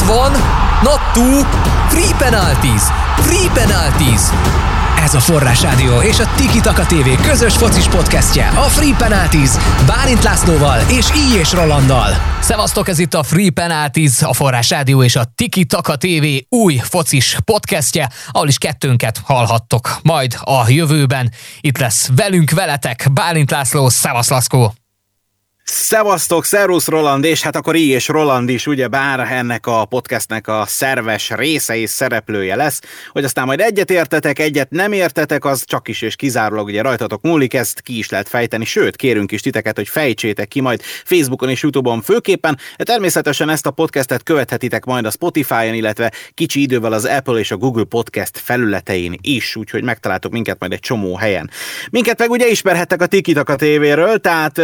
Not one, not free penalties, free penalties. Ez a Forrás Rádió és a Tiki Taka TV közös focis podcastje a Free Penalties Bálint Lászlóval és Így Rolanddal. Szevasztok, ez itt a Free Penalties, a Forrás Rádió és a Tiki Taka TV új focis podcastje, ahol is kettőnket hallhattok majd a jövőben. Itt lesz velünk, veletek Bálint László, Szevasz Laszkó! Szevasztok, szervusz Roland, és hát akkor így és Roland is, ugye bár ennek a podcastnek a szerves része és szereplője lesz, hogy aztán majd egyet értetek, egyet nem értetek, az csak is és kizárólag ugye rajtatok múlik, ezt ki is lehet fejteni, sőt, kérünk is titeket, hogy fejtsétek ki majd Facebookon és Youtube-on főképpen, de természetesen ezt a podcastet követhetitek majd a Spotify-on, illetve kicsi idővel az Apple és a Google Podcast felületein is, úgyhogy megtaláltok minket majd egy csomó helyen. Minket meg ugye ismerhettek a Tikitaka tévéről, tehát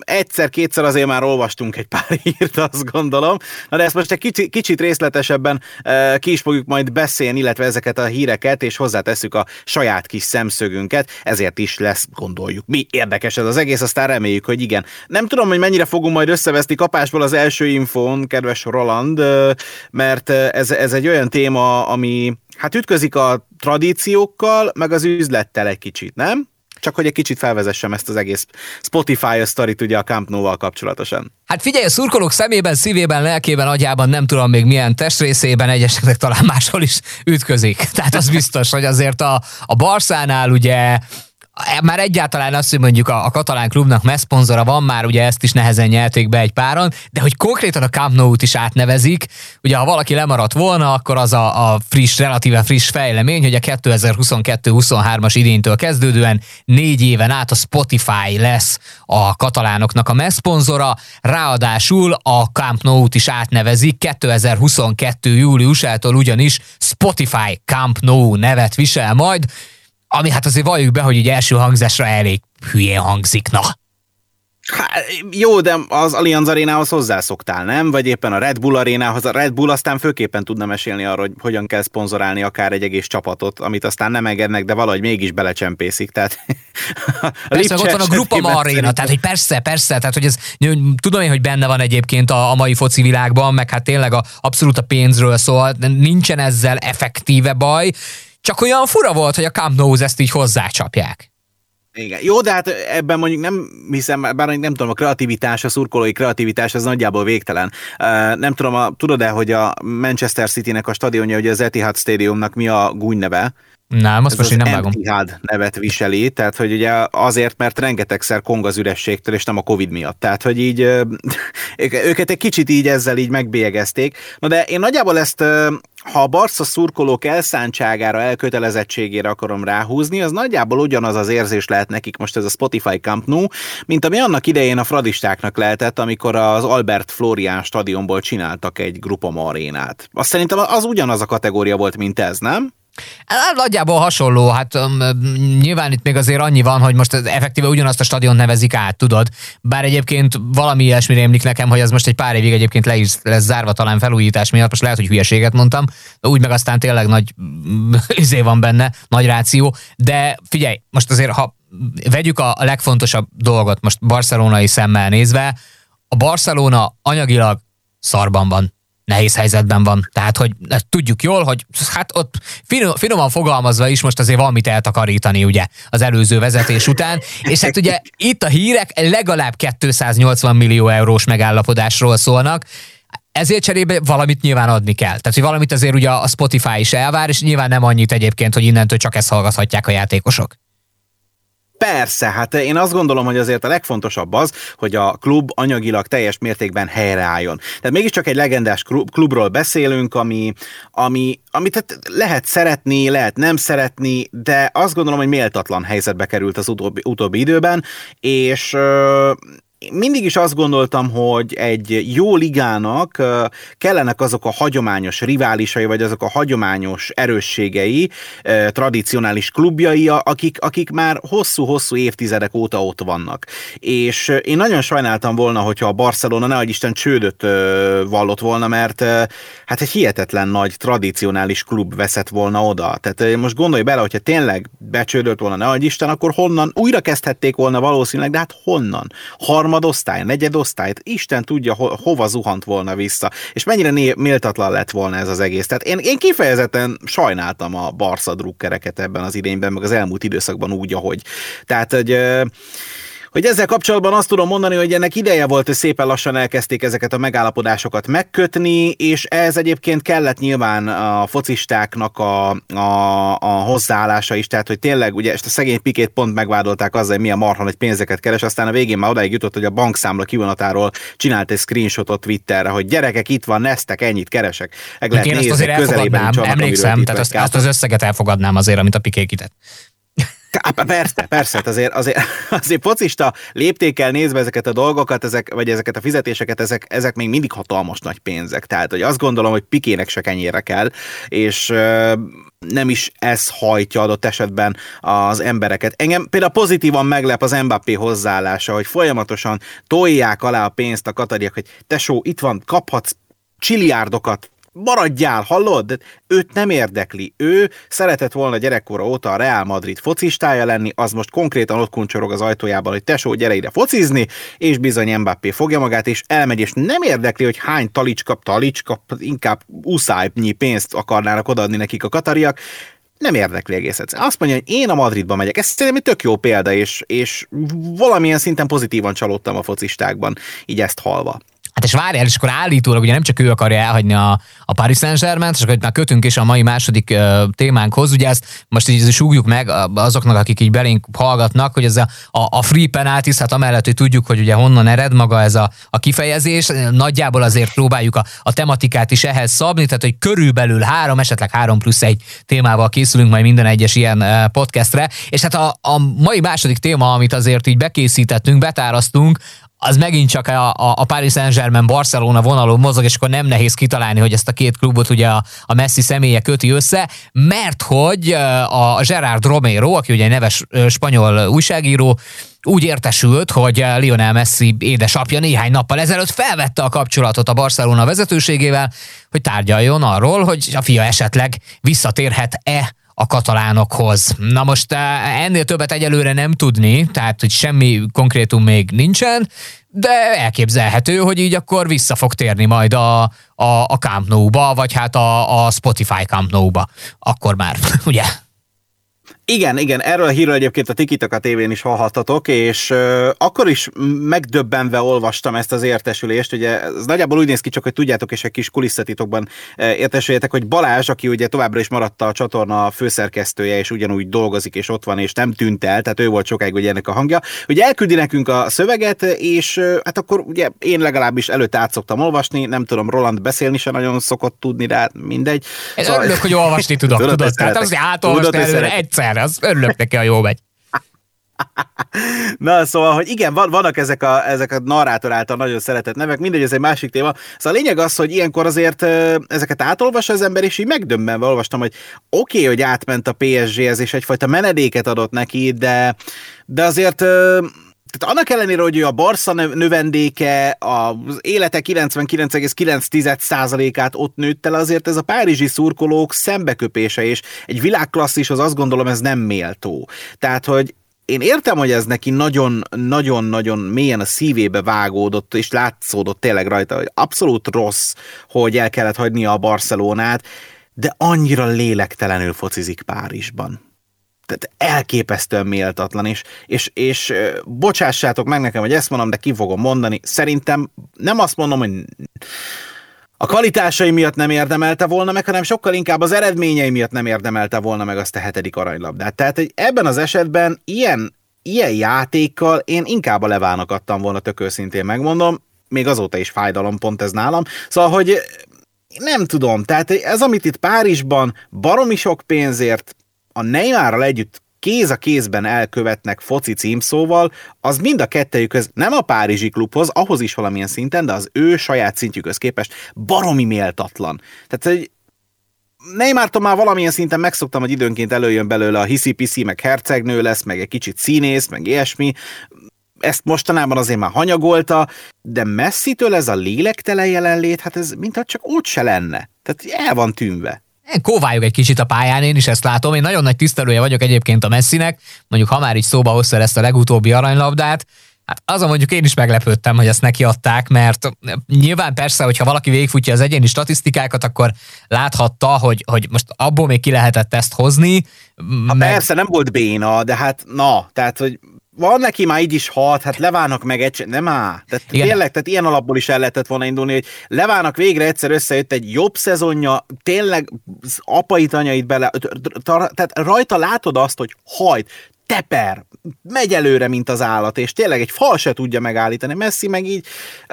egy egyszer-kétszer azért már olvastunk egy pár hírt, azt gondolom. Na de ezt most egy kicsit, kicsit részletesebben e, ki is fogjuk majd beszélni, illetve ezeket a híreket, és hozzátesszük a saját kis szemszögünket, ezért is lesz, gondoljuk. Mi érdekes ez az egész, aztán reméljük, hogy igen. Nem tudom, hogy mennyire fogunk majd összeveszni kapásból az első infón, kedves Roland, mert ez, ez egy olyan téma, ami hát ütközik a tradíciókkal, meg az üzlettel egy kicsit, nem? Csak hogy egy kicsit felvezessem ezt az egész Spotify sztorit ugye a Camp Nou-val kapcsolatosan. Hát figyelj, a szurkolók szemében, szívében, lelkében, agyában, nem tudom még milyen testrészében, egyeseknek talán máshol is ütközik. Tehát az biztos, hogy azért a, a Barszánál ugye már egyáltalán azt, hogy mondjuk a, a katalán klubnak messzponzora van, már ugye ezt is nehezen nyelték be egy páron, de hogy konkrétan a Camp Nou-t is átnevezik, ugye ha valaki lemaradt volna, akkor az a, a friss, relatíve friss fejlemény, hogy a 2022-23-as idénytől kezdődően négy éven át a Spotify lesz a katalánoknak a messzponzora, ráadásul a Camp Nou-t is átnevezik 2022. júliusától ugyanis Spotify Camp Nou nevet visel majd, ami hát azért valljuk be, hogy egy első hangzásra elég hülyén hangzik, na. Hát, jó, de az Allianz arénához hozzászoktál, nem? Vagy éppen a Red Bull arénához. A Red Bull aztán főképpen tudna mesélni arról, hogy hogyan kell szponzorálni akár egy egés csapatot, amit aztán nem engednek, de valahogy mégis belecsempészik. Tehát persze, ott van a Grupa Aréna, tehát hogy persze, persze, tehát hogy ez, tudom én, hogy benne van egyébként a, a mai foci világban, meg hát tényleg a, abszolút a pénzről szól, nincsen ezzel effektíve baj, csak olyan fura volt, hogy a Camp nou ezt így hozzácsapják. Igen. Jó, de hát ebben mondjuk nem hiszem, bár nem tudom, a kreativitás, a szurkolói kreativitás az nagyjából végtelen. Nem tudom, a, tudod-e, hogy a Manchester City-nek a stadionja, hogy az Etihad Stadiumnak mi a gúny neve? Nem, azt most én nem vágom. Etihad nevet viseli, tehát hogy ugye azért, mert rengetegszer kong az ürességtől, és nem a Covid miatt. Tehát, hogy így őket egy kicsit így ezzel így megbélyegezték. Na de én nagyjából ezt ha a Barca szurkolók elszántságára, elkötelezettségére akarom ráhúzni, az nagyjából ugyanaz az érzés lehet nekik most ez a Spotify Camp Nou, mint ami annak idején a fradistáknak lehetett, amikor az Albert Florian stadionból csináltak egy Grupama arénát. Azt szerintem az ugyanaz a kategória volt, mint ez, nem? Hát nagyjából hasonló, hát um, nyilván itt még azért annyi van, hogy most effektíve ugyanazt a stadion nevezik át, tudod. Bár egyébként valami ilyesmire emlik nekem, hogy az most egy pár évig egyébként le is lesz zárva talán felújítás miatt, most lehet, hogy hülyeséget mondtam, de úgy meg aztán tényleg nagy izé van benne, nagy ráció, de figyelj, most azért ha vegyük a legfontosabb dolgot most barcelonai szemmel nézve, a Barcelona anyagilag szarban van nehéz helyzetben van. Tehát, hogy tudjuk jól, hogy hát ott finom, finoman fogalmazva is most azért van mit eltakarítani ugye az előző vezetés után, és hát ugye itt a hírek legalább 280 millió eurós megállapodásról szólnak, ezért cserébe valamit nyilván adni kell. Tehát, hogy valamit azért ugye a Spotify is elvár, és nyilván nem annyit egyébként, hogy innentől csak ezt hallgathatják a játékosok. Persze, hát én azt gondolom, hogy azért a legfontosabb az, hogy a klub anyagilag teljes mértékben helyreálljon. Tehát mégiscsak egy legendás klubról beszélünk, ami, ami, amit lehet szeretni, lehet nem szeretni, de azt gondolom, hogy méltatlan helyzetbe került az utóbbi, utóbbi időben, és mindig is azt gondoltam, hogy egy jó ligának kellenek azok a hagyományos riválisai, vagy azok a hagyományos erősségei, tradicionális klubjai, akik, akik már hosszú-hosszú évtizedek óta ott vannak. És én nagyon sajnáltam volna, hogyha a Barcelona ne Isten csődöt vallott volna, mert hát egy hihetetlen nagy tradicionális klub veszett volna oda. Tehát most gondolj bele, hogyha tényleg becsődött volna ne Isten, akkor honnan újra kezdhették volna valószínűleg, de hát honnan? Harmad harmadosztály, negyedosztályt, Isten tudja, ho- hova zuhant volna vissza, és mennyire né- méltatlan lett volna ez az egész. Tehát én, én kifejezetten sajnáltam a Barca drukkereket ebben az idényben, meg az elmúlt időszakban úgy, ahogy. Tehát, hogy hogy ezzel kapcsolatban azt tudom mondani, hogy ennek ideje volt, hogy szépen lassan elkezdték ezeket a megállapodásokat megkötni, és ez egyébként kellett nyilván a focistáknak a, a, a hozzáállása is, tehát hogy tényleg ugye ezt a szegény pikét pont megvádolták azzal, hogy milyen marha hogy pénzeket keres, aztán a végén már odáig jutott, hogy a bankszámla kivonatáról csinált egy screenshotot Twitterre, hogy gyerekek, itt van, neztek, ennyit keresek. Meg lehet én nézni, azt azért elfogadnám, emlékszem, tehát azt, azt az összeget elfogadnám azért, amit a pikékített. Persze, persze, hát azért, azért, azért focista léptékkel nézve ezeket a dolgokat, ezek, vagy ezeket a fizetéseket, ezek, ezek még mindig hatalmas nagy pénzek. Tehát, hogy azt gondolom, hogy Pikének se kenyére kell, és nem is ez hajtja adott esetben az embereket. Engem például pozitívan meglep az Mbappé hozzáállása, hogy folyamatosan tolják alá a pénzt a katariak, hogy tesó, itt van, kaphatsz csiliárdokat maradjál, hallod? De őt nem érdekli. Ő szeretett volna gyerekkora óta a Real Madrid focistája lenni, az most konkrétan ott kuncsorog az ajtójában, hogy tesó, gyere ide focizni, és bizony Mbappé fogja magát, és elmegy, és nem érdekli, hogy hány talicska, talicska, inkább uszájnyi pénzt akarnának odaadni nekik a katariak, nem érdekli egész egyszerűen. Azt mondja, hogy én a Madridba megyek. Ez szerintem egy tök jó példa, és, és valamilyen szinten pozitívan csalódtam a focistákban, így ezt halva. Hát és várjál, és akkor állítólag ugye nem csak ő akarja elhagyni a, a Paris Saint-Germain, és akkor már kötünk is a mai második uh, témánkhoz, ugye ezt most így súgjuk meg azoknak, akik így belénk hallgatnak, hogy ez a, a, a free penalties, hát amellett, hogy tudjuk, hogy ugye honnan ered maga ez a, a kifejezés, nagyjából azért próbáljuk a, a tematikát is ehhez szabni, tehát hogy körülbelül három, esetleg három plusz egy témával készülünk majd minden egyes ilyen podcastre, és hát a, a mai második téma, amit azért így bekészítettünk, betárasztunk, az megint csak a, a, a Paris Saint-Germain Barcelona vonalon mozog, és akkor nem nehéz kitalálni, hogy ezt a két klubot ugye a, a Messi személye köti össze, mert hogy a Gerard Romero, aki ugye egy neves spanyol újságíró, úgy értesült, hogy Lionel Messi édesapja néhány nappal ezelőtt felvette a kapcsolatot a Barcelona vezetőségével, hogy tárgyaljon arról, hogy a fia esetleg visszatérhet-e a katalánokhoz. Na most eh, ennél többet egyelőre nem tudni, tehát hogy semmi konkrétum még nincsen, de elképzelhető, hogy így akkor vissza fog térni majd a, a, a Camp Nou-ba, vagy hát a, a Spotify Camp Nou-ba. Akkor már, ugye? Igen, igen, erről a hírről egyébként a Tikitaka tévén is hallhattatok, és uh, akkor is megdöbbenve olvastam ezt az értesülést, ugye ez nagyjából úgy néz ki, csak hogy tudjátok, és egy kis kulisszatitokban értesüljetek, hogy Balázs, aki ugye továbbra is maradt a csatorna főszerkesztője, és ugyanúgy dolgozik, és ott van, és nem tűnt el, tehát ő volt sokáig ugye ennek a hangja, hogy elküldi nekünk a szöveget, és uh, hát akkor ugye én legalábbis előtt át szoktam olvasni, nem tudom, Roland beszélni sem nagyon szokott tudni rá, mindegy. Ez szóval... örülök, hogy olvasni tudok, tudod, tudod tehát az, átolvasni előre egyszer már, az örülök neki, a jó megy. Na, szóval, hogy igen, van, vannak ezek a, ezek a narrátor által nagyon szeretett nevek, mindegy, ez egy másik téma. Szóval a lényeg az, hogy ilyenkor azért ezeket átolvas az ember, és így megdöbbenve olvastam, hogy oké, okay, hogy átment a PSG-hez, és egyfajta menedéket adott neki, de, de azért tehát annak ellenére, hogy ő a Barca növendéke, az élete 99,9%-át ott nőtt el, azért ez a párizsi szurkolók szembeköpése, és egy világklasszis, az azt gondolom, ez nem méltó. Tehát, hogy én értem, hogy ez neki nagyon-nagyon-nagyon mélyen a szívébe vágódott, és látszódott tényleg rajta, hogy abszolút rossz, hogy el kellett hagynia a Barcelonát, de annyira lélektelenül focizik Párizsban tehát elképesztően méltatlan, és, és, és bocsássátok meg nekem, hogy ezt mondom, de ki fogom mondani, szerintem nem azt mondom, hogy a kvalitásai miatt nem érdemelte volna meg, hanem sokkal inkább az eredményei miatt nem érdemelte volna meg azt a hetedik aranylabdát. Tehát hogy ebben az esetben ilyen, ilyen játékkal én inkább a levának adtam volna, tök őszintén megmondom, még azóta is fájdalom pont ez nálam. Szóval, hogy nem tudom, tehát ez, amit itt Párizsban baromi sok pénzért a Neymarral együtt kéz a kézben elkövetnek foci címszóval, az mind a kettejükhöz, nem a Párizsi klubhoz, ahhoz is valamilyen szinten, de az ő saját szintjükhöz képest baromi méltatlan. Tehát egy Neymartól már valamilyen szinten megszoktam, hogy időnként előjön belőle a hiszi-piszi, meg hercegnő lesz, meg egy kicsit színész, meg ilyesmi. Ezt mostanában azért már hanyagolta, de messzitől ez a lélektelen jelenlét, hát ez mintha csak ott se lenne. Tehát el van tűnve kóvályog egy kicsit a pályán, én is ezt látom. Én nagyon nagy tisztelője vagyok egyébként a Messinek, mondjuk ha már így szóba hozta ezt a legutóbbi aranylabdát, Hát azon mondjuk én is meglepődtem, hogy ezt neki adták, mert nyilván persze, hogyha valaki végigfutja az egyéni statisztikákat, akkor láthatta, hogy, hogy most abból még ki lehetett ezt hozni. Ha meg... Persze, nem volt béna, de hát na, tehát, hogy van neki már így is hat, hát leválnak meg egy, nem áll. Tehát Igen. tényleg, tehát ilyen alapból is el lehetett volna indulni, hogy leválnak végre egyszer összejött egy jobb szezonja, tényleg apait, anyait bele, tehát rajta látod azt, hogy hajt, teper, megy előre, mint az állat, és tényleg egy fal se tudja megállítani. Messi meg így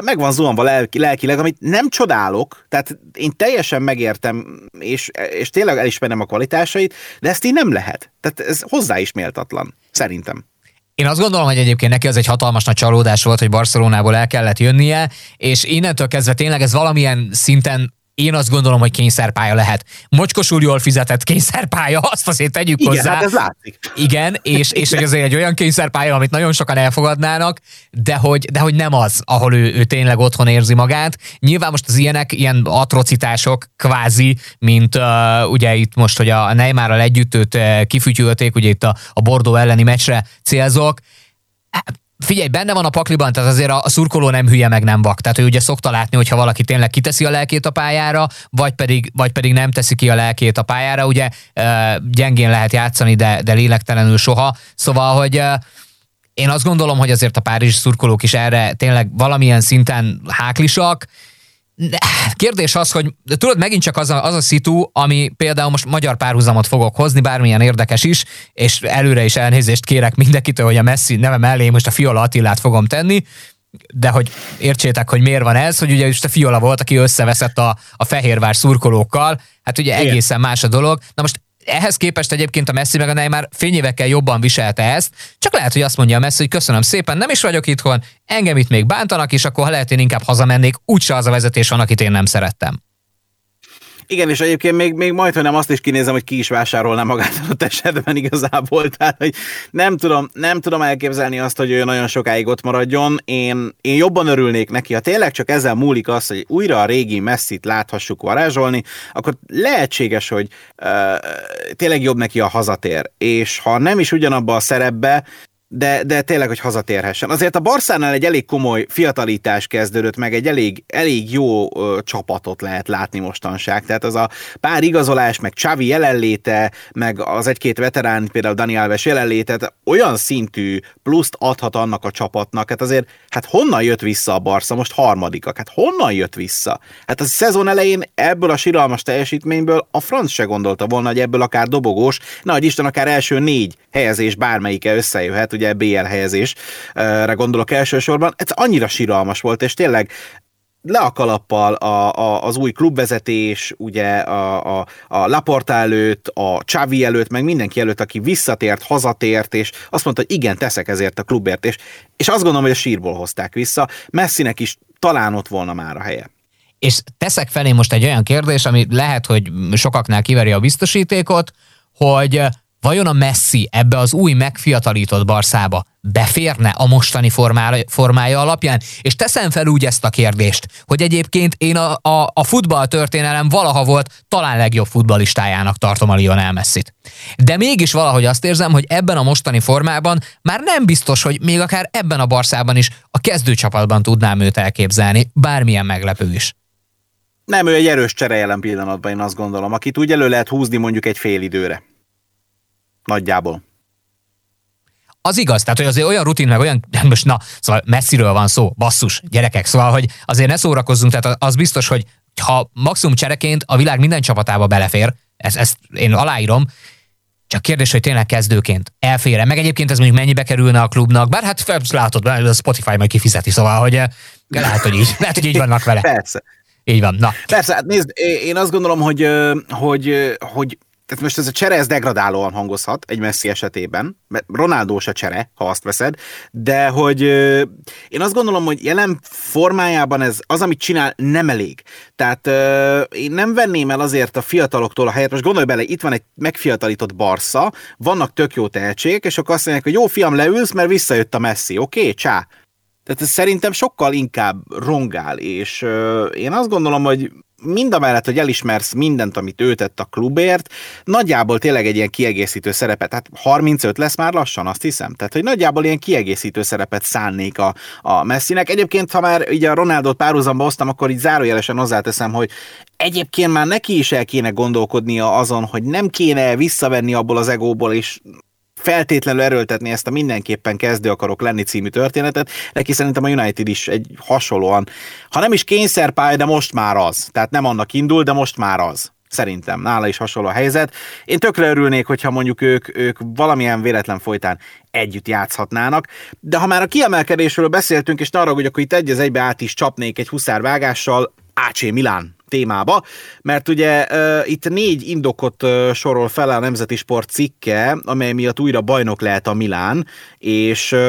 meg van zuhanva lelki, lelkileg, amit nem csodálok, tehát én teljesen megértem, és, és tényleg elismerem a kvalitásait, de ezt így nem lehet. Tehát ez hozzá is méltatlan, szerintem. Én azt gondolom, hogy egyébként neki az egy hatalmas nagy csalódás volt, hogy Barcelonából el kellett jönnie, és innentől kezdve tényleg ez valamilyen szinten én azt gondolom, hogy kényszerpálya lehet. Mocskosul jól fizetett kényszerpálya, azt azért tegyük Igen, hozzá. Hát ez látszik. Igen, és, és hogy azért egy olyan kényszerpálya, amit nagyon sokan elfogadnának, de hogy, de hogy nem az, ahol ő, ő tényleg otthon érzi magát. Nyilván most az ilyenek, ilyen atrocitások kvázi, mint uh, ugye itt most, hogy a Neymarral együtt őt uh, kifütyülték, ugye itt a, a Bordeaux elleni meccsre célzok, figyelj, benne van a pakliban, tehát azért a, szurkoló nem hülye, meg nem vak. Tehát ő ugye szokta látni, hogyha valaki tényleg kiteszi a lelkét a pályára, vagy pedig, vagy pedig nem teszi ki a lelkét a pályára. Ugye gyengén lehet játszani, de, de lélektelenül soha. Szóval, hogy én azt gondolom, hogy azért a párizsi szurkolók is erre tényleg valamilyen szinten háklisak, Kérdés az, hogy tudod, megint csak az a, az a szitu, ami például most magyar párhuzamot fogok hozni, bármilyen érdekes is, és előre is elnézést kérek mindenkitől, hogy a Messi neve mellé most a Fiola Attilát fogom tenni, de hogy értsétek, hogy miért van ez, hogy ugye a Fiola volt, aki összeveszett a, a Fehérvár szurkolókkal, hát ugye Igen. egészen más a dolog. Na most ehhez képest egyébként a Messi meg a Neymar fényévekkel jobban viselte ezt, csak lehet, hogy azt mondja a Messi, hogy köszönöm szépen, nem is vagyok itthon, engem itt még bántanak, és akkor ha lehet, én inkább hazamennék, úgyse az a vezetés van, akit én nem szerettem. Igen, és egyébként még, még majd, hogy nem azt is kinézem, hogy ki is vásárolná magát a esetben igazából. Tehát, hogy nem tudom, nem tudom elképzelni azt, hogy ő nagyon sokáig ott maradjon. Én, én jobban örülnék neki, ha tényleg csak ezzel múlik az, hogy újra a régi messzit láthassuk varázsolni, akkor lehetséges, hogy uh, tényleg jobb neki a hazatér. És ha nem is ugyanabba a szerepbe, de, de tényleg, hogy hazatérhessen. Azért a Barszánál egy elég komoly fiatalítás kezdődött, meg egy elég, elég jó ö, csapatot lehet látni mostanság. Tehát az a pár igazolás, meg Csavi jelenléte, meg az egy-két veterán, például Dani Alves jelenléte, olyan szintű pluszt adhat annak a csapatnak. Hát azért, hát honnan jött vissza a Barca? Most harmadikak. Hát honnan jött vissza? Hát a szezon elején ebből a siralmas teljesítményből a franc se gondolta volna, hogy ebből akár dobogós, nagy Isten akár első négy helyezés bármelyike összejöhet, ugye BL helyezésre gondolok elsősorban, ez annyira síralmas volt, és tényleg le a kalappal a, a, az új klubvezetés, ugye a, a, a Laporta előtt, a Csavi előtt, meg mindenki előtt, aki visszatért, hazatért, és azt mondta, hogy igen, teszek ezért a klubért, és, és azt gondolom, hogy a sírból hozták vissza. Messinek is talán ott volna már a helye. És teszek felé most egy olyan kérdés, ami lehet, hogy sokaknál kiveri a biztosítékot, hogy Vajon a Messi ebbe az új megfiatalított Barszába beférne a mostani formája, alapján? És teszem fel úgy ezt a kérdést, hogy egyébként én a, a, a futball történelem valaha volt talán legjobb futballistájának tartom a Lionel Messi-t. De mégis valahogy azt érzem, hogy ebben a mostani formában már nem biztos, hogy még akár ebben a Barszában is a kezdőcsapatban tudnám őt elképzelni, bármilyen meglepő is. Nem, ő egy erős csere jelen pillanatban, én azt gondolom, akit úgy elő lehet húzni mondjuk egy fél időre. Nagyjából. Az igaz, tehát hogy azért olyan rutin, meg olyan, most na, szóval messziről van szó, basszus, gyerekek, szóval, hogy azért ne szórakozzunk, tehát az biztos, hogy ha maximum csereként a világ minden csapatába belefér, ezt, ezt én aláírom, csak kérdés, hogy tényleg kezdőként elfér meg egyébként ez mondjuk mennyibe kerülne a klubnak, bár hát látod, a Spotify majd kifizeti, szóval, hogy eh, lehet, hogy így, lehet, hogy így vannak vele. Persze. Így van, na. Persze, hát nézd, én azt gondolom, hogy, hogy, hogy tehát most ez a csere ez degradálóan hangozhat egy Messi esetében, mert Ronaldo se csere, ha azt veszed, de hogy én azt gondolom, hogy jelen formájában ez az, amit csinál, nem elég. Tehát én nem venném el azért a fiataloktól a helyet, most gondolj bele, itt van egy megfiatalított Barca, vannak tök jó tehetségek, és akkor azt mondják, hogy jó fiam, leülsz, mert visszajött a Messi, oké, okay, csá. Tehát ez szerintem sokkal inkább rongál, és én azt gondolom, hogy mind a mellett, hogy elismersz mindent, amit ő tett a klubért, nagyjából tényleg egy ilyen kiegészítő szerepet, tehát 35 lesz már lassan, azt hiszem. Tehát, hogy nagyjából ilyen kiegészítő szerepet szánnék a, a Messinek. Egyébként, ha már ugye a Ronaldot párhuzamba hoztam, akkor így zárójelesen hozzáteszem, hogy egyébként már neki is el kéne gondolkodnia azon, hogy nem kéne visszavenni abból az egóból, és feltétlenül erőltetni ezt a mindenképpen kezdő akarok lenni című történetet, neki szerintem a United is egy hasonlóan, ha nem is kényszerpálya, de most már az. Tehát nem annak indul, de most már az. Szerintem nála is hasonló a helyzet. Én tökre örülnék, hogyha mondjuk ők, ők valamilyen véletlen folytán együtt játszhatnának, de ha már a kiemelkedésről beszéltünk, és arra, hogy akkor itt egy az egybe át is csapnék egy huszárvágással, AC Milán témába, mert ugye uh, itt négy indokot uh, sorol fel a Nemzeti Sport cikke, amely miatt újra bajnok lehet a Milán, és uh,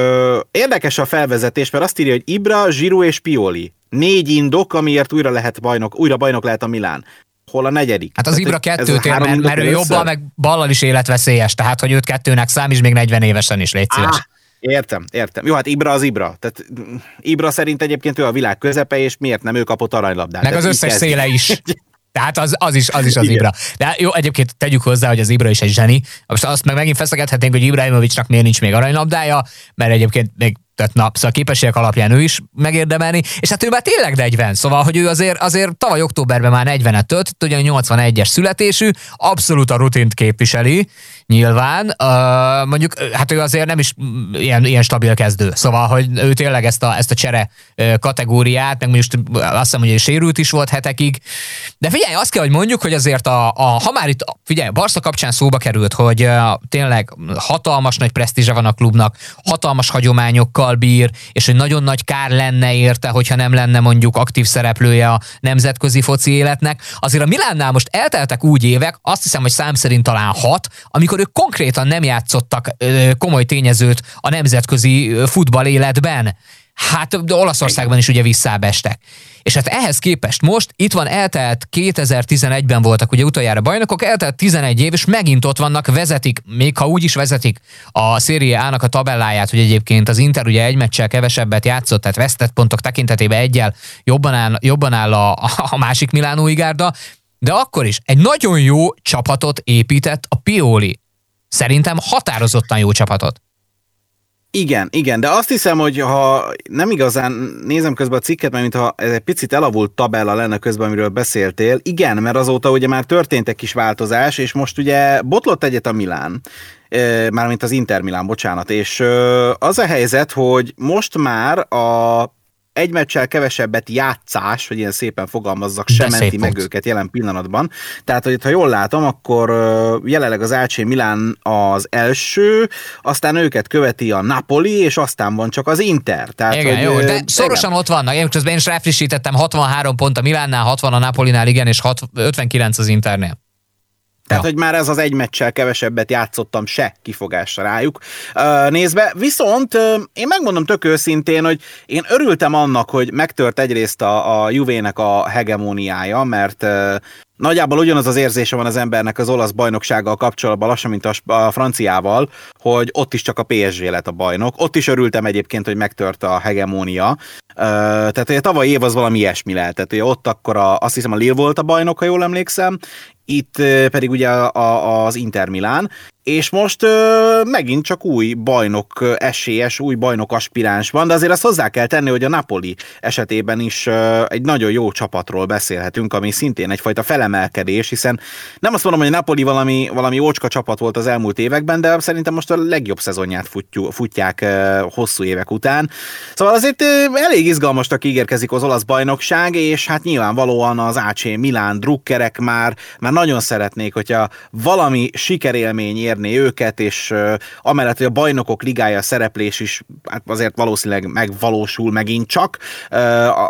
érdekes a felvezetés, mert azt írja, hogy Ibra, Zsiru és Pioli. Négy indok, amiért újra lehet bajnok, újra bajnok lehet a Milán hol a negyedik. Hát az Ibra kettőt ér, mert, mert ő jobban, meg ballal is életveszélyes, tehát hogy őt kettőnek számít, még 40 évesen is, légy szíves. Ah, Értem, értem. Jó, hát Ibra az Ibra. Tehát Ibra szerint egyébként ő a világ közepe, és miért nem ő kapott aranylabdát? Meg az összes széle is. Tehát az, az is az, is az Ibra. De jó, egyébként tegyük hozzá, hogy az Ibra is egy zseni. Most azt meg megint feszegethetnénk, hogy Ibrahimovicsnak miért nincs még aranylabdája, mert egyébként még tehát na, szóval a képességek alapján ő is megérdemelni, és hát ő már tényleg 40, szóval, hogy ő azért, azért tavaly októberben már 40-et tölt, ugye 81-es születésű, abszolút a rutint képviseli, nyilván, uh, mondjuk, hát ő azért nem is ilyen, ilyen stabil kezdő, szóval, hogy ő tényleg ezt a, ezt a csere kategóriát, meg most azt hiszem, hogy sérült is volt hetekig, de figyelj, azt kell, hogy mondjuk, hogy azért a, a ha már itt, figyelj, Barca kapcsán szóba került, hogy uh, tényleg hatalmas nagy presztízse van a klubnak, hatalmas hagyományokkal, múlttal bír, és hogy nagyon nagy kár lenne érte, hogyha nem lenne mondjuk aktív szereplője a nemzetközi foci életnek. Azért a Milánnál most elteltek úgy évek, azt hiszem, hogy szám szerint talán hat, amikor ők konkrétan nem játszottak komoly tényezőt a nemzetközi futball életben. Hát Olaszországban is ugye visszábestek. És hát ehhez képest most itt van eltelt 2011-ben voltak ugye utoljára bajnokok, eltelt 11 év, és megint ott vannak, vezetik, még ha úgy is vezetik a Serie A-nak a tabelláját, hogy egyébként az Inter ugye egy meccsel kevesebbet játszott, tehát vesztett pontok tekintetében egyel jobban áll, jobban áll a, a másik Milánói gárda, de akkor is egy nagyon jó csapatot épített a Pioli. Szerintem határozottan jó csapatot. Igen, igen, de azt hiszem, hogy ha nem igazán nézem közben a cikket, mert mintha ez egy picit elavult tabella lenne közben, amiről beszéltél, igen, mert azóta ugye már történt egy kis változás, és most ugye botlott egyet a Milán, mármint az Inter Milán, bocsánat, és az a helyzet, hogy most már a egy meccsel kevesebbet játszás, hogy ilyen szépen fogalmazzak, sem menti meg pont. őket jelen pillanatban. Tehát, hogy ha jól látom, akkor jelenleg az AC Milán az első, aztán őket követi a Napoli, és aztán van csak az Inter. Tehát, igen, hogy, jó, de szorosan igen. ott vannak. Én közben én is ráfrissítettem, 63 pont a Milánnál, 60 a Napolinál, igen, és 59 az Internél. Tehát, ja. hogy már ez az egy meccsel kevesebbet játszottam se kifogásra rájuk nézve. Viszont én megmondom tök őszintén, hogy én örültem annak, hogy megtört egyrészt a, a Juvének a hegemóniája, mert Nagyjából ugyanaz az érzése van az embernek az olasz bajnoksággal kapcsolatban, lassan, mint a, a franciával, hogy ott is csak a PSG lett a bajnok. Ott is örültem egyébként, hogy megtört a hegemónia. Uh, tehát hogy a tavaly év az valami ilyesmi lehetett. Ugye ott akkor a, azt hiszem a Lille volt a bajnok, ha jól emlékszem, itt pedig ugye a, az Inter Milán, és most megint csak új bajnok esélyes, új bajnok aspiráns van, de azért azt hozzá kell tenni, hogy a Napoli esetében is egy nagyon jó csapatról beszélhetünk, ami szintén egyfajta felemelkedés, hiszen nem azt mondom, hogy a Napoli valami, valami ócska csapat volt az elmúlt években, de szerintem most a legjobb szezonját futjú, futják hosszú évek után. Szóval azért ö, elég izgalmasnak ígérkezik az olasz bajnokság, és hát nyilvánvalóan az AC Milán drukkerek már, már nagyon szeretnék, hogyha valami sikerélmény érni őket, és amellett, hogy a bajnokok ligája szereplés is hát azért valószínűleg megvalósul megint csak,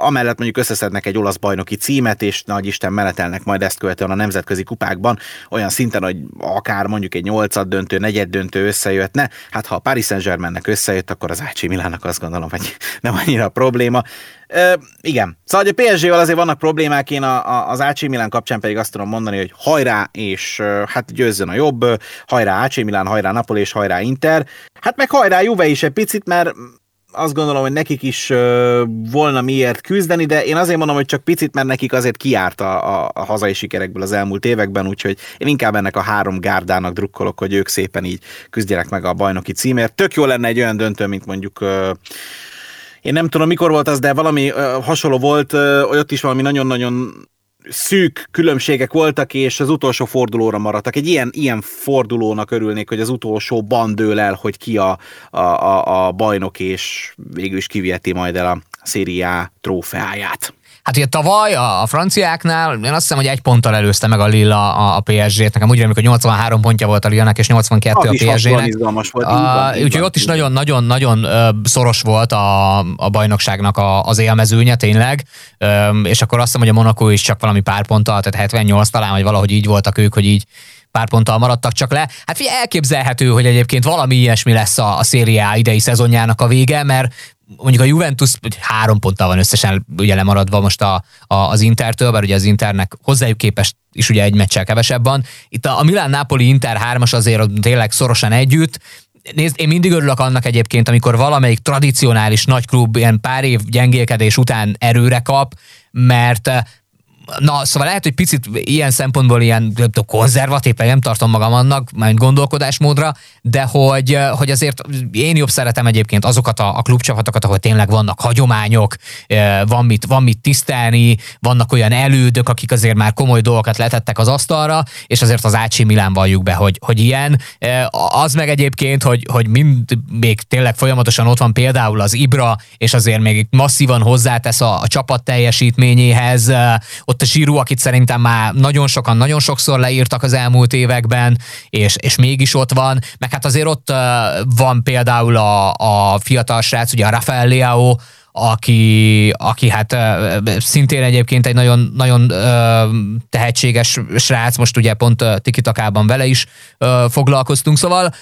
amellett mondjuk összeszednek egy olasz bajnoki címet, és nagy Isten menetelnek majd ezt követően a nemzetközi kupákban, olyan szinten, hogy akár mondjuk egy nyolcad döntő, negyed döntő összejöhetne. Hát ha a Paris Saint-Germainnek összejött, akkor az AC Milánnak azt gondolom, hogy nem annyira probléma. Ö, igen. Szóval hogy a PSG-vel azért vannak problémák, én a, a, az AC Milan kapcsán pedig azt tudom mondani, hogy hajrá, és hát győzzön a jobb, hajrá AC Milan, hajrá Napoli és hajrá Inter. Hát meg hajrá Juve is egy picit, mert azt gondolom, hogy nekik is uh, volna miért küzdeni, de én azért mondom, hogy csak picit, mert nekik azért kiárt a, a, a hazai sikerekből az elmúlt években, úgyhogy én inkább ennek a három gárdának drukkolok, hogy ők szépen így küzdjenek meg a bajnoki címért. Tök jó lenne egy olyan döntő, mint mondjuk én nem tudom, mikor volt az, de valami hasonló volt, uh, ott is valami nagyon-nagyon szűk különbségek voltak, és az utolsó fordulóra maradtak. Egy ilyen, ilyen fordulónak örülnék, hogy az utolsó dől el, hogy ki a, a, a, a bajnok, és végül is kiviheti majd el a Serie trófeáját. Hát ugye tavaly a, a franciáknál, én azt hiszem, hogy egy ponttal előzte meg a Lilla a, a PSG-t. Nekem úgy remélik, hogy 83 pontja volt a Lillának, és 82 az a PSG-nek. Úgyhogy ott is nagyon-nagyon-nagyon szoros volt a, a bajnokságnak a, az élmezőnye tényleg, és akkor azt hiszem, hogy a Monaco is csak valami pár ponttal, tehát 78 talán, vagy valahogy így voltak ők, hogy így pár ponttal maradtak csak le. Hát figyelj, elképzelhető, hogy egyébként valami ilyesmi lesz a, a szériá idei szezonjának a vége, mert mondjuk a Juventus három ponttal van összesen ugye lemaradva most a, a, az Intertől, bár ugye az Internek hozzájuk képest is ugye egy meccsel kevesebb van. Itt a, a Milán-Napoli Inter hármas azért tényleg szorosan együtt, Nézd, én mindig örülök annak egyébként, amikor valamelyik tradicionális nagy klub ilyen pár év gyengélkedés után erőre kap, mert Na, szóval lehet, hogy picit ilyen szempontból ilyen konzervatív, nem tartom magam annak, majd gondolkodásmódra, de hogy, hogy azért én jobb szeretem egyébként azokat a, a klubcsapatokat, ahol tényleg vannak hagyományok, van mit, van mit tisztelni, vannak olyan elődök, akik azért már komoly dolgokat letettek az asztalra, és azért az AC Milán valljuk be, hogy, hogy ilyen. Az meg egyébként, hogy, hogy mind még tényleg folyamatosan ott van például az Ibra, és azért még masszívan hozzátesz a, a csapat teljesítményéhez, ott a Zsirú, akit szerintem már nagyon sokan, nagyon sokszor leírtak az elmúlt években, és, és mégis ott van, meg hát azért ott van például a, a fiatal srác, ugye a Rafael Leao, aki, aki hát szintén egyébként egy nagyon, nagyon tehetséges srác, most ugye pont Tikitakában vele is foglalkoztunk, szóval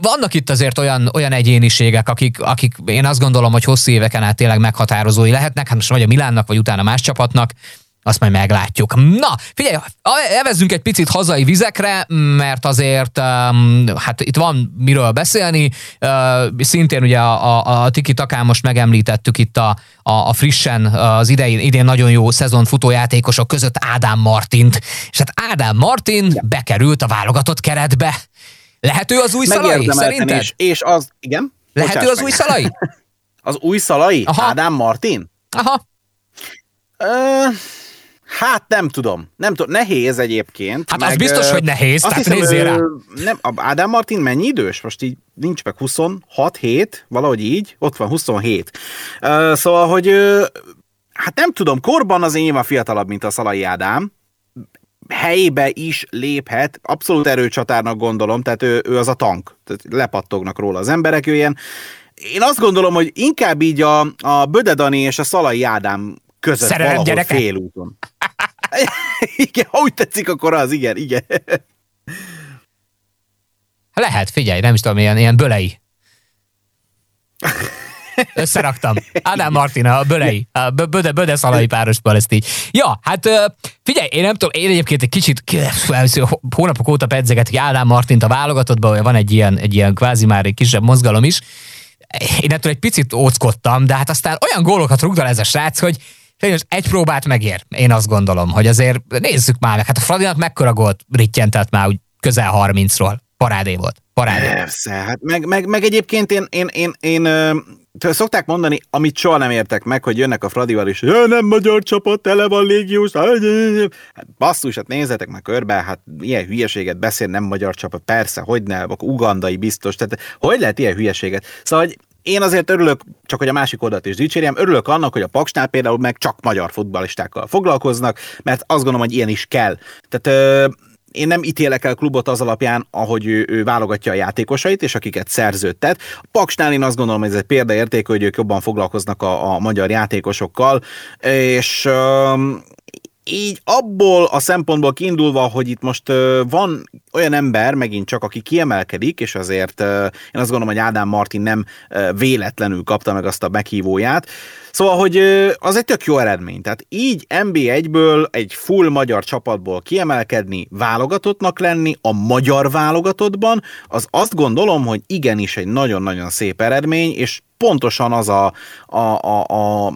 vannak itt azért olyan, olyan egyéniségek, akik, akik én azt gondolom, hogy hosszú éveken át tényleg meghatározói lehetnek, hát most vagy a Milánnak, vagy utána más csapatnak, azt majd meglátjuk. Na, figyelj, evezzünk egy picit hazai vizekre, mert azért um, hát itt van miről beszélni. Uh, szintén ugye a, a, a Tiki Takán most megemlítettük itt a, a, a frissen az idején, idén nagyon jó szezon futójátékosok között Ádám Martint. És hát Ádám Martin ja. bekerült a válogatott keretbe. Lehető az új szalai, szerinted? És, és az, igen? Lehető az meg. új szalai? az új szalai? Aha. Ádám Martin? Aha. Uh, Hát nem tudom. Nem tudom. Nehéz egyébként. Hát meg, az biztos, hogy nehéz. Azt tehát hiszem, rá. Nem, Ádám Martin mennyi idős? Most így nincs meg 26, 7, valahogy így. Ott van 27. Uh, szóval, hogy uh, hát nem tudom, korban az én fiatalabb, mint a Szalai Ádám. Helyébe is léphet, abszolút erőcsatárnak gondolom, tehát ő, ő az a tank, tehát lepattognak róla az emberek, ő ilyen én azt gondolom, hogy inkább így a, a Bödedani és a Szalai Ádám között Szerelem valahol gyereke? félúton. igen, ha úgy tetszik, akkor az, igen, igen. Lehet, figyelj, nem is tudom, ilyen, ilyen bölei. Összeraktam. Ádám Martina, a bölei, a böde, böde szalai párosból ezt így. Ja, hát figyelj, én nem tudom, én egyébként egy kicsit hónapok óta pedzegetik Ádám Martint a válogatottban, van egy ilyen, egy ilyen kvázi már egy kisebb mozgalom is. Én ettől egy picit óckodtam, de hát aztán olyan gólokat rugdal ez a srác, hogy Tényleg egy próbát megér, én azt gondolom, hogy azért nézzük már meg. Hát a Fradinak mekkora gólt rittyentett már úgy közel 30-ról. Parádé volt. Parádé. Persze, hát meg, meg, meg egyébként én, én, én, én, én szokták mondani, amit soha nem értek meg, hogy jönnek a Fradival is, ja, nem magyar csapat, tele van légiós. Hát basszus, hát nézzetek meg körbe, hát ilyen hülyeséget beszél, nem magyar csapat, persze, hogy ne, akkor ugandai biztos, tehát hogy lehet ilyen hülyeséget? Szóval, hogy én azért örülök, csak hogy a másik oldalt is dicsérjem, örülök annak, hogy a Paksnál például meg csak magyar futballistákkal foglalkoznak, mert azt gondolom, hogy ilyen is kell. Tehát ö, én nem ítélek el klubot az alapján, ahogy ő, ő válogatja a játékosait, és akiket szerződtet. A Paksnál én azt gondolom, hogy ez egy példaérték, hogy ők jobban foglalkoznak a, a magyar játékosokkal, és ö, így abból a szempontból kiindulva, hogy itt most van olyan ember, megint csak, aki kiemelkedik, és azért én azt gondolom, hogy Ádám Martin nem véletlenül kapta meg azt a meghívóját. Szóval, hogy az egy tök jó eredmény. Tehát így NB1-ből egy full magyar csapatból kiemelkedni, válogatottnak lenni a magyar válogatottban, az azt gondolom, hogy igenis egy nagyon-nagyon szép eredmény, és pontosan az a, a, a, a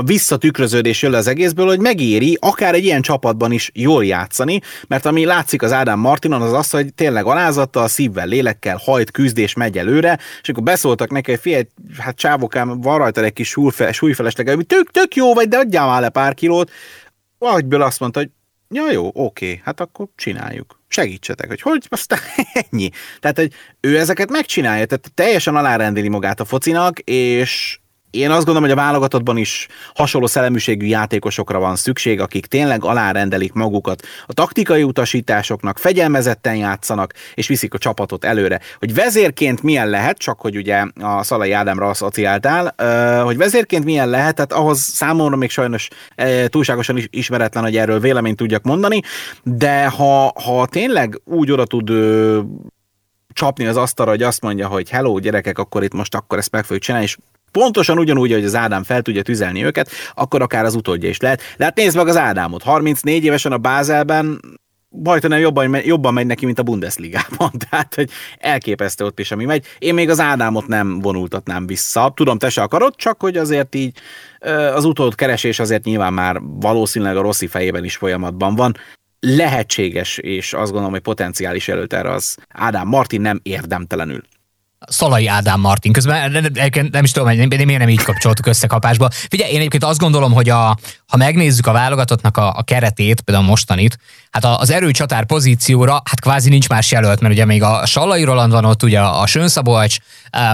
a visszatükröződés jön az egészből, hogy megéri akár egy ilyen csapatban is jól játszani, mert ami látszik az Ádám Martinon, az az, hogy tényleg alázattal, szívvel, lélekkel hajt, küzd és megy előre, és akkor beszóltak neki, hogy figyelj, hát csávokám, van rajta egy kis súlyfelesleg, hogy tök, tök jó vagy, de adjál már le pár kilót. Valahogyből azt mondta, hogy ja jó, oké, hát akkor csináljuk. Segítsetek, hogy hogy, aztán ennyi. Tehát, hogy ő ezeket megcsinálja, tehát teljesen alárendeli magát a focinak, és én azt gondolom, hogy a válogatottban is hasonló szelleműségű játékosokra van szükség, akik tényleg alárendelik magukat a taktikai utasításoknak, fegyelmezetten játszanak, és viszik a csapatot előre. Hogy vezérként milyen lehet, csak hogy ugye a Szalai Ádámra asszociáltál, hogy vezérként milyen lehet, tehát ahhoz számomra még sajnos túlságosan is ismeretlen, hogy erről véleményt tudjak mondani, de ha, ha tényleg úgy oda tud csapni az asztalra, hogy azt mondja, hogy hello gyerekek, akkor itt most akkor ezt meg fogjuk csinálni, és pontosan ugyanúgy, hogy az Ádám fel tudja tüzelni őket, akkor akár az utódja is lehet. De hát nézd meg az Ádámot, 34 évesen a Bázelben, nem jobban, jobban megy neki, mint a Bundesligában. Tehát, hogy elképesztő ott is, ami megy. Én még az Ádámot nem vonultatnám vissza. Tudom, te se akarod, csak hogy azért így az utód keresés azért nyilván már valószínűleg a Rossi fejében is folyamatban van. Lehetséges, és azt gondolom, hogy potenciális előtt erre az Ádám Martin nem érdemtelenül. Szalai Ádám Martin. Közben nem, nem is tudom, hogy miért nem így kapcsoltuk összekapásba. Figyelj, én egyébként azt gondolom, hogy a, ha megnézzük a válogatottnak a, a keretét, például mostanit, hát az erőcsatár pozícióra, hát kvázi nincs más jelölt, mert ugye még a Sallai Roland van ott, ugye a Sönszabolcs,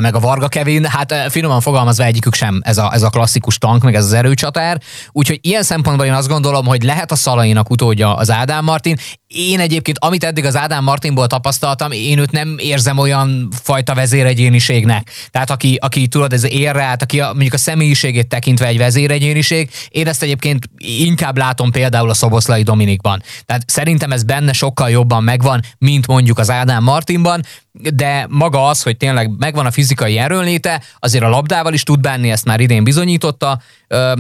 meg a Varga Kevin, hát finoman fogalmazva egyikük sem ez a, ez a klasszikus tank, meg ez az erőcsatár. Úgyhogy ilyen szempontból én azt gondolom, hogy lehet a Szalainak utódja az Ádám Martin. Én egyébként, amit eddig az Ádám Martinból tapasztaltam, én őt nem érzem olyan fajta vezéregyéniségnek. Tehát aki, aki tudod, ez érre át, aki a, mondjuk a személyiségét tekintve egy vezéregyéniség, én ezt egyébként inkább látom például a Szoboszlai Dominikban. Tehát szerintem ez benne sokkal jobban megvan, mint mondjuk az Ádám Martinban, de maga az, hogy tényleg megvan a fizikai erőnléte, azért a labdával is tud bánni, ezt már idén bizonyította.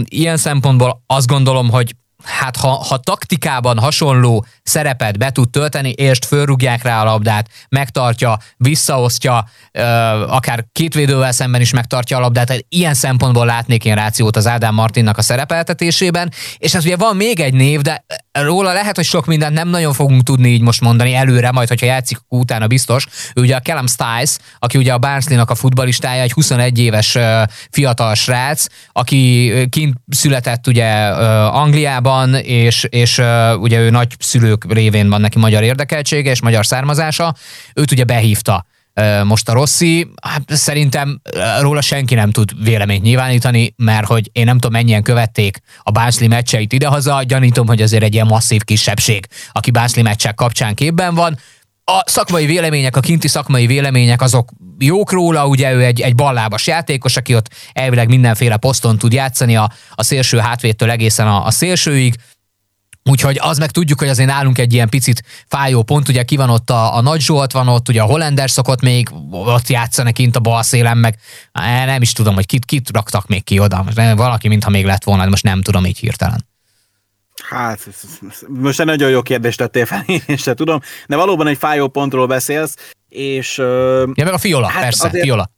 Ilyen szempontból azt gondolom, hogy hát ha, ha taktikában hasonló szerepet be tud tölteni, és fölrúgják rá a labdát, megtartja, visszaosztja, akár két védővel szemben is megtartja a labdát, tehát ilyen szempontból látnék én rációt az Ádám Martinnak a szerepeltetésében, és ez ugye van még egy név, de róla lehet, hogy sok mindent nem nagyon fogunk tudni így most mondani előre, majd hogyha játszik utána biztos. Ő ugye a Callum Stiles, aki ugye a Barnsley-nak a futbalistája, egy 21 éves fiatal srác, aki kint született ugye Angliában, és, és ugye ő nagy szülők révén van neki magyar érdekeltsége és magyar származása. Őt ugye behívta most a Rossi, hát szerintem róla senki nem tud véleményt nyilvánítani, mert hogy én nem tudom mennyien követték a Bászli meccseit idehaza, gyanítom, hogy azért egy ilyen masszív kisebbség, aki Bászli meccsek kapcsán képben van. A szakmai vélemények, a kinti szakmai vélemények azok jók róla, ugye ő egy, egy ballábas játékos, aki ott elvileg mindenféle poszton tud játszani a, a szélső hátvédtől egészen a, a szélsőig, Úgyhogy az meg tudjuk, hogy azért nálunk egy ilyen picit fájó pont, ugye ki van ott a, a Nagy Zsolt van ott, ugye a Hollander szokott még ott játszani kint a bal szélen, meg nem is tudom, hogy kit, kit raktak még ki oda. Valaki, mintha még lett volna, de most nem tudom így hirtelen. Hát, most egy nagyon jó kérdést tettél fel, én sem tudom, de valóban egy fájó pontról beszélsz, és... Ja, meg a Fiola, hát persze, azért, Fiola.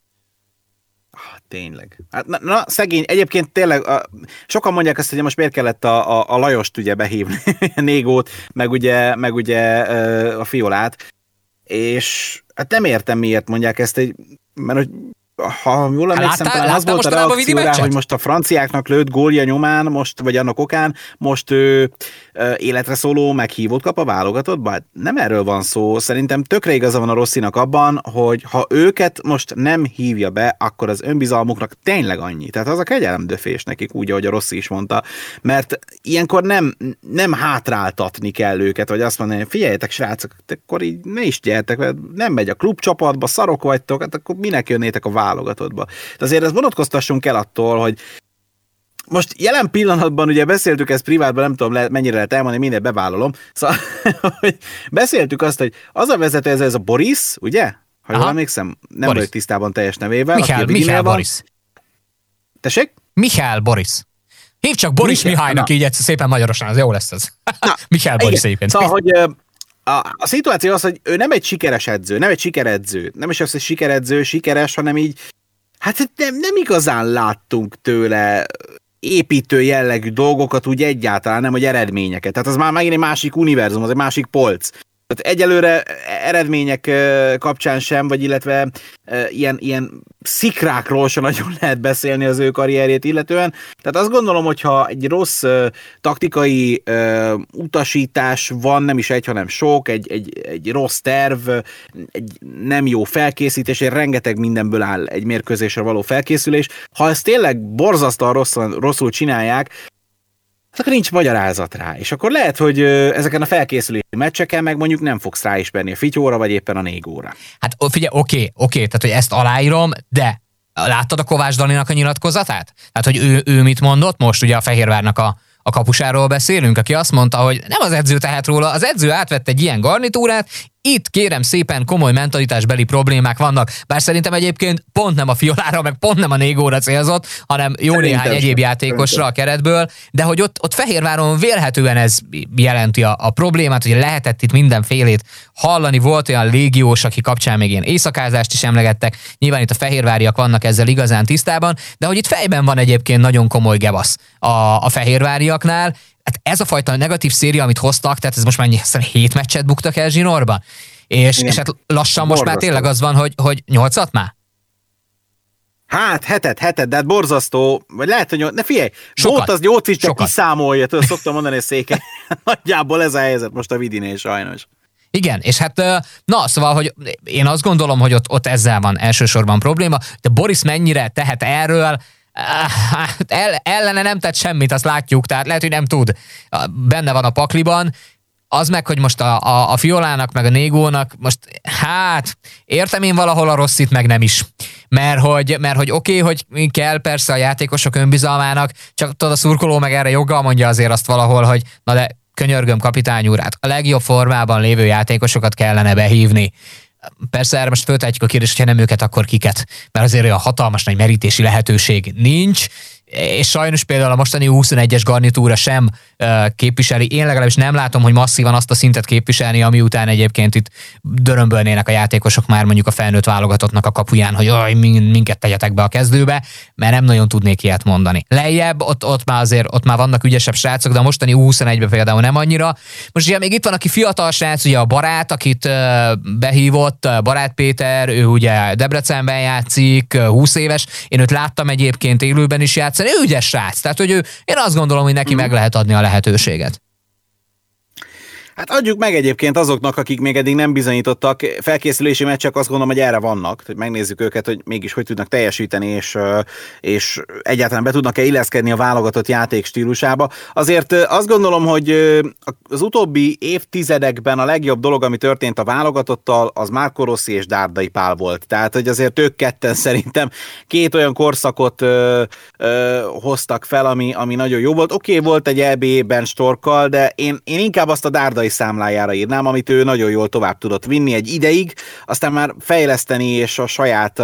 Tényleg. Hát, na, na, szegény, egyébként tényleg, a, sokan mondják azt, hogy most miért kellett a, a, a Lajost ugye behívni, Négót, meg ugye, meg ugye a Fiolát, és hát nem értem miért mondják ezt, mert hogy ha jól hát emlékszem, talán az volt a reakció rá, hogy most a franciáknak lőtt gólja nyomán, most, vagy annak okán, most ő életre szóló meghívót kap a válogatottba? Hát nem erről van szó. Szerintem tökre igaza van a Rosszinak abban, hogy ha őket most nem hívja be, akkor az önbizalmuknak tényleg annyi. Tehát az a kegyelemdöfés nekik, úgy, ahogy a Rossi is mondta. Mert ilyenkor nem, nem hátráltatni kell őket, vagy azt mondani, figyeljetek srácok, akkor így ne is gyertek, nem megy a klubcsapatba, szarok vagytok, hát akkor minek jönnétek a válogatottba. De azért ezt vonatkoztassunk el attól, hogy most jelen pillanatban ugye beszéltük ezt privátban, nem tudom le, mennyire lehet elmondani, mindent bevállalom. Szóval hogy beszéltük azt, hogy az a vezető, ez, ez a Boris, ugye? Ha jól emlékszem, nem Boris. vagyok tisztában teljes nevével. Mihály, Mihály Boris. Tessék? Mihály Boris. Hív csak Boris Mihály, Mihálynak na. így egyszer szépen magyarosan, az jó lesz ez. Mihály Boris egyébként. Szóval, hogy a, a szituáció az, hogy ő nem egy sikeres edző, nem egy sikeredző. Nem is az, hogy sikeredző, sikeres, hanem így, hát nem, nem igazán láttunk tőle építő jellegű dolgokat úgy egyáltalán, nem, hogy eredményeket. Tehát az már megint egy másik univerzum, az egy másik polc. Tehát egyelőre eredmények kapcsán sem, vagy illetve ilyen, ilyen szikrákról sem nagyon lehet beszélni az ő karrierjét illetően. Tehát azt gondolom, hogyha egy rossz taktikai utasítás van, nem is egy, hanem sok, egy, egy, egy rossz terv, egy nem jó felkészítés, egy rengeteg mindenből áll egy mérkőzésre való felkészülés. Ha ezt tényleg borzasztóan rosszul, rosszul csinálják, akkor nincs magyarázat rá. És akkor lehet, hogy ezeken a felkészülési meccseken meg mondjuk nem fogsz rá ismerni a fityóra, vagy éppen a négóra. Hát figyelj, oké, oké, tehát hogy ezt aláírom, de láttad a Kovács Daninak a nyilatkozatát? Tehát, hogy ő, ő mit mondott most ugye a Fehérvárnak a a kapusáról beszélünk, aki azt mondta, hogy nem az edző tehet róla, az edző átvette egy ilyen garnitúrát, itt kérem szépen komoly mentalitásbeli problémák vannak, bár szerintem egyébként pont nem a Fiolára, meg pont nem a Négóra célzott, hanem jó szerintem néhány egyéb játékosra a keretből, de hogy ott, ott Fehérváron vélhetően ez jelenti a, a problémát, hogy lehetett itt mindenfélét hallani, volt olyan légiós, aki kapcsán még ilyen éjszakázást is emlegettek, nyilván itt a fehérváriak vannak ezzel igazán tisztában, de hogy itt fejben van egyébként nagyon komoly gebasz a, a fehérváriaknál, hát ez a fajta negatív széria, amit hoztak, tehát ez most már hét meccset buktak el zsinórba, és, és hát lassan most már tényleg az van, hogy, hogy nyolcat már? Hát, hetet, hetet, de hát borzasztó, vagy lehet, hogy ne figyelj, Sokat. volt az nyolc is, csak Sokat. kiszámolja, tudod, szoktam mondani a széke. Nagyjából ez a helyzet most a Vidinél sajnos. Igen, és hát na, szóval, hogy én azt gondolom, hogy ott, ott ezzel van elsősorban probléma, de Boris mennyire tehet erről, el, ellene nem tett semmit, azt látjuk, tehát lehet, hogy nem tud. Benne van a pakliban, az meg, hogy most a, a, a Fiolának, meg a Négónak, most hát értem én valahol a rosszit, meg nem is. Mert hogy, mert hogy oké, okay, hogy kell persze a játékosok önbizalmának, csak tudod, a szurkoló meg erre joggal mondja azért azt valahol, hogy na de könyörgöm kapitány úrát, a legjobb formában lévő játékosokat kellene behívni. Persze erre most föltehetjük a kérdést, hogyha nem őket, akkor kiket, mert azért olyan hatalmas nagy merítési lehetőség nincs, és sajnos például a mostani 21-es garnitúra sem képviseli. Én legalábbis nem látom, hogy masszívan azt a szintet képviselni, ami után egyébként itt dörömbölnének a játékosok már mondjuk a felnőtt válogatottnak a kapuján, hogy jaj, minket tegyetek be a kezdőbe, mert nem nagyon tudnék ilyet mondani. Lejjebb, ott, ott már azért ott már vannak ügyesebb srácok, de a mostani 21-ben például nem annyira. Most ugye még itt van, aki fiatal srác, ugye a barát, akit behívott, Barát Péter, ő ugye Debrecenben játszik, 20 éves, én őt láttam egyébként élőben is játszik, játszani. Ő ügyes srác, tehát hogy ő, én azt gondolom, hogy neki mm. meg lehet adni a lehetőséget. Hát adjuk meg egyébként azoknak, akik még eddig nem bizonyítottak. Felkészülési meccsek azt gondolom, hogy erre vannak, hogy megnézzük őket, hogy mégis hogy tudnak teljesíteni, és, és egyáltalán be tudnak-e illeszkedni a válogatott játék stílusába. Azért azt gondolom, hogy az utóbbi évtizedekben a legjobb dolog, ami történt a válogatottal, az Márko Rossi és Dárdai Pál volt. Tehát, hogy azért ők ketten szerintem két olyan korszakot ö, ö, hoztak fel, ami, ami nagyon jó volt. Oké, okay, volt egy EB-ben Storkkal, de én, én inkább azt a Dárdai fizikai számlájára írnám, amit ő nagyon jól tovább tudott vinni egy ideig, aztán már fejleszteni és a saját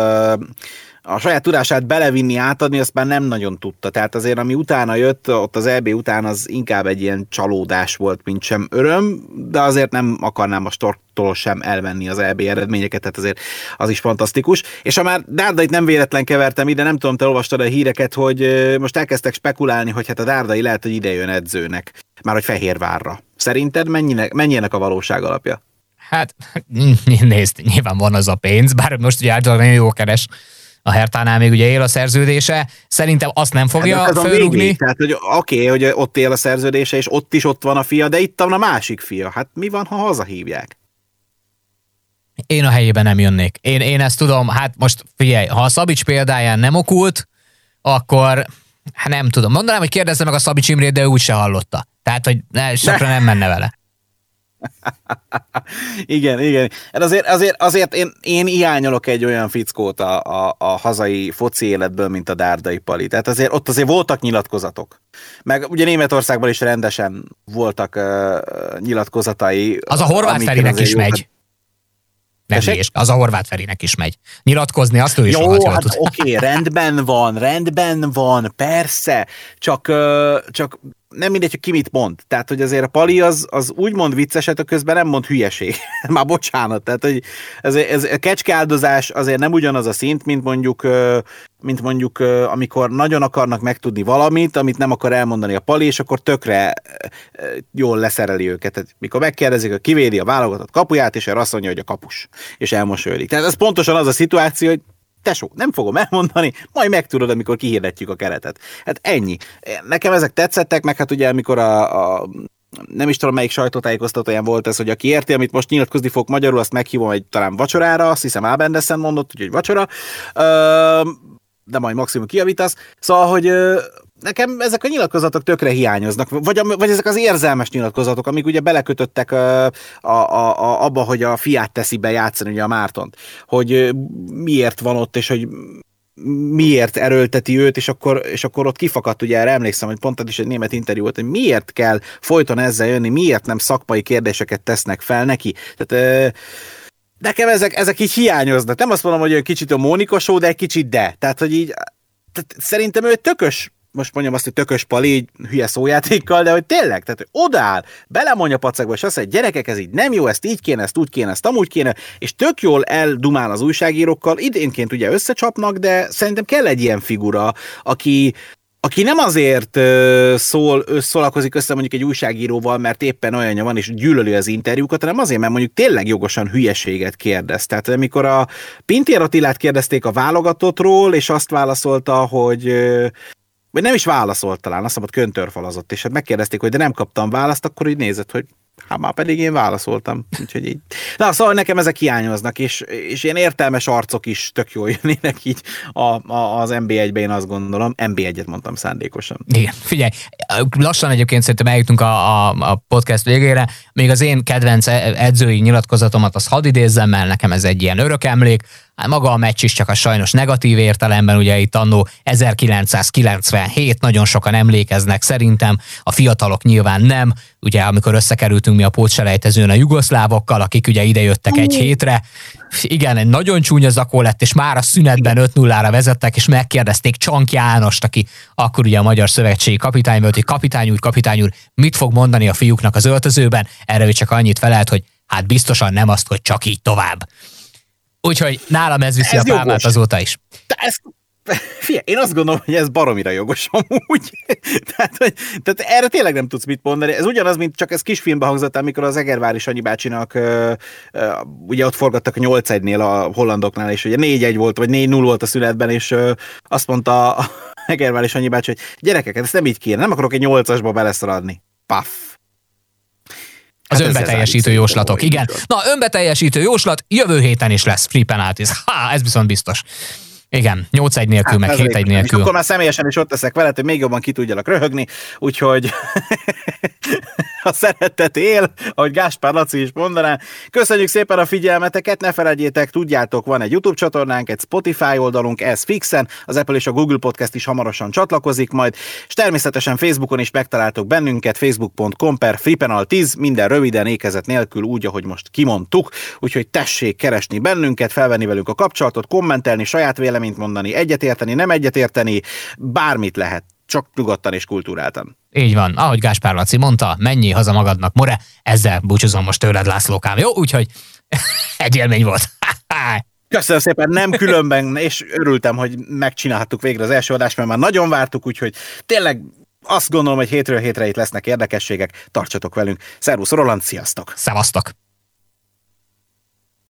a saját tudását belevinni, átadni, azt már nem nagyon tudta. Tehát azért, ami utána jött, ott az EB után az inkább egy ilyen csalódás volt, mint sem öröm, de azért nem akarnám a Storktól sem elvenni az EB eredményeket, tehát azért az is fantasztikus. És ha már Dárdait nem véletlen kevertem ide, nem tudom, te olvastad a híreket, hogy most elkezdtek spekulálni, hogy hát a Dárdai lehet, hogy ide jön edzőnek, már hogy Fehérvárra. Szerinted mennyinek, mennyinek a valóság alapja? Hát nézd, nyilván van az a pénz, bár most ugye általában nagyon jó keres a Hertánál még ugye él a szerződése, szerintem azt nem fogja hát, fölrúgni. Tehát, hogy oké, okay, hogy ott él a szerződése, és ott is ott van a fia, de itt van a másik fia. Hát mi van, ha hazahívják? Én a helyében nem jönnék. Én, én ezt tudom, hát most figyelj, ha a Szabics példáján nem okult, akkor hát nem tudom. Mondanám, hogy kérdezze meg a Szabics Imrét, de ő úgyse hallotta. Tehát, hogy ne, sokra nem menne vele. igen, igen. Hát azért, azért, azért én, én hiányolok egy olyan fickót a, a, a hazai foci életből, mint a Dárdai Pali. Tehát azért ott azért voltak nyilatkozatok. Meg ugye Németországban is rendesen voltak uh, nyilatkozatai. Az a horvát Ferinek is megy. Nem az a horvát Ferinek is megy. Nyilatkozni azt ő is Jó, hát oké, okay, rendben van, rendben van, persze, csak, csak nem mindegy, hogy ki mit mond. Tehát, hogy azért a Pali az, az úgy mond vicceset, a közben nem mond hülyeség. Már bocsánat. Tehát, hogy ez, ez a kecskeáldozás azért nem ugyanaz a szint, mint mondjuk, mint mondjuk, amikor nagyon akarnak megtudni valamit, amit nem akar elmondani a Pali, és akkor tökre jól leszereli őket. Tehát, mikor megkérdezik, hogy kivédi a válogatott kapuját, és erre azt mondja, hogy a kapus, és elmosolyodik. Tehát ez pontosan az a szituáció, hogy tesó, nem fogom elmondani, majd megtudod, amikor kihirdetjük a keretet. Hát ennyi. Nekem ezek tetszettek, meg hát ugye amikor a, a nem is tudom, melyik sajtótájékoztatóján volt ez, hogy aki érti, amit most nyilatkozni fog magyarul, azt meghívom egy talán vacsorára, azt hiszem Ábendeszen mondott, úgyhogy vacsora, de majd maximum kiavítasz. Szóval, hogy nekem ezek a nyilatkozatok tökre hiányoznak, vagy, vagy ezek az érzelmes nyilatkozatok, amik ugye belekötöttek a, a, a, abba, hogy a fiát teszi be játszani ugye a Mártont, hogy miért van ott, és hogy miért erőlteti őt, és akkor, és akkor ott kifakadt, ugye erre emlékszem, hogy pont is egy német interjú volt, hogy miért kell folyton ezzel jönni, miért nem szakmai kérdéseket tesznek fel neki. Tehát nekem ezek, ezek így hiányoznak. Nem azt mondom, hogy egy kicsit a Mónika show, de egy kicsit de. Tehát, hogy így tehát szerintem ő tökös most mondjam azt, hogy tökös pali, így hülye szójátékkal, de hogy tényleg, tehát hogy odáll, belemondja pacakba, és azt mondja, gyerekek, ez így nem jó, ezt így kéne, ezt úgy kéne, ezt amúgy kéne, és tök jól eldumál az újságírókkal, idénként ugye összecsapnak, de szerintem kell egy ilyen figura, aki, aki nem azért szól, szólalkozik össze mondjuk egy újságíróval, mert éppen olyanja van, és gyűlöli az interjúkat, hanem azért, mert mondjuk tényleg jogosan hülyeséget kérdez. Tehát amikor a Pintér Attilát kérdezték a válogatottról, és azt válaszolta, hogy vagy nem is válaszolt talán, azt mondta, köntörfalazott, és hát megkérdezték, hogy de nem kaptam választ, akkor így nézett, hogy hát már pedig én válaszoltam. Úgyhogy így. Na, szóval nekem ezek hiányoznak, és, és ilyen értelmes arcok is tök jól jönnének így a, a, az NB1-be, én azt gondolom. NB1-et mondtam szándékosan. Igen, figyelj, lassan egyébként szerintem eljutunk a, a, a podcast végére. Még az én kedvenc e- edzői nyilatkozatomat az hadd idézzem, mert nekem ez egy ilyen örök emlék. Hát maga a meccs is csak a sajnos negatív értelemben, ugye itt annó 1997, nagyon sokan emlékeznek szerintem, a fiatalok nyilván nem, ugye amikor összekerültünk mi a pótselejtezőn a jugoszlávokkal, akik ugye idejöttek egy hétre, igen, egy nagyon csúnya zakó lett, és már a szünetben 5-0-ra vezettek, és megkérdezték Csank Jánost, aki akkor ugye a Magyar Szövetségi kapitány volt, hogy kapitány úr, kapitány úr, mit fog mondani a fiúknak az öltözőben? Erre csak annyit felelt, hogy hát biztosan nem azt, hogy csak így tovább. Úgyhogy nálam ez viszi ez a pálmát jogos. azóta is. De ez, Fia, én azt gondolom, hogy ez baromira jogos amúgy. tehát, hogy, tehát erre tényleg nem tudsz mit mondani. Ez ugyanaz, mint csak ez kisfilmbe hangzott, amikor az Egervári Sanyi bácsinak uh, uh, ugye ott forgattak a 8 nél a hollandoknál, és ugye 4-1 volt, vagy 4-0 volt a szünetben, és uh, azt mondta a Egervári Sanyi bácsi, hogy gyerekek, ezt nem így kéne, nem akarok egy 8-asba beleszaladni. Paff. Az hát önbeteljesítő jóslatok, igen. Na, önbeteljesítő jóslat, jövő héten is lesz free penalties. Ha, ez viszont biztos. Igen, 8-1 nélkül, hát, meg 7-1 nélkül. És akkor már személyesen is ott leszek veled, hogy még jobban ki tudjalak röhögni, úgyhogy a szeretet él, ahogy Gáspár Laci is mondaná. Köszönjük szépen a figyelmeteket, ne felejtjétek, tudjátok, van egy YouTube csatornánk, egy Spotify oldalunk, ez fixen, az Apple és a Google Podcast is hamarosan csatlakozik majd, és természetesen Facebookon is megtaláltok bennünket, facebook.com per fripenal10, minden röviden, ékezet nélkül, úgy, ahogy most kimondtuk, úgyhogy tessék keresni bennünket, felvenni velünk a kapcsolatot, kommentelni, saját véleményt mondani, egyetérteni, nem egyetérteni, bármit lehet csak nyugodtan és kultúráltan. Így van, ahogy Gáspár Laci mondta, mennyi haza magadnak, more, ezzel búcsúzom most tőled, Lászlókám. Jó, úgyhogy egy élmény volt. Köszönöm szépen, nem különben, és örültem, hogy megcsinálhattuk végre az első adást, mert már nagyon vártuk, úgyhogy tényleg azt gondolom, hogy hétről hétre itt lesznek érdekességek. Tartsatok velünk. Szervusz Roland, sziasztok! Szevasztok!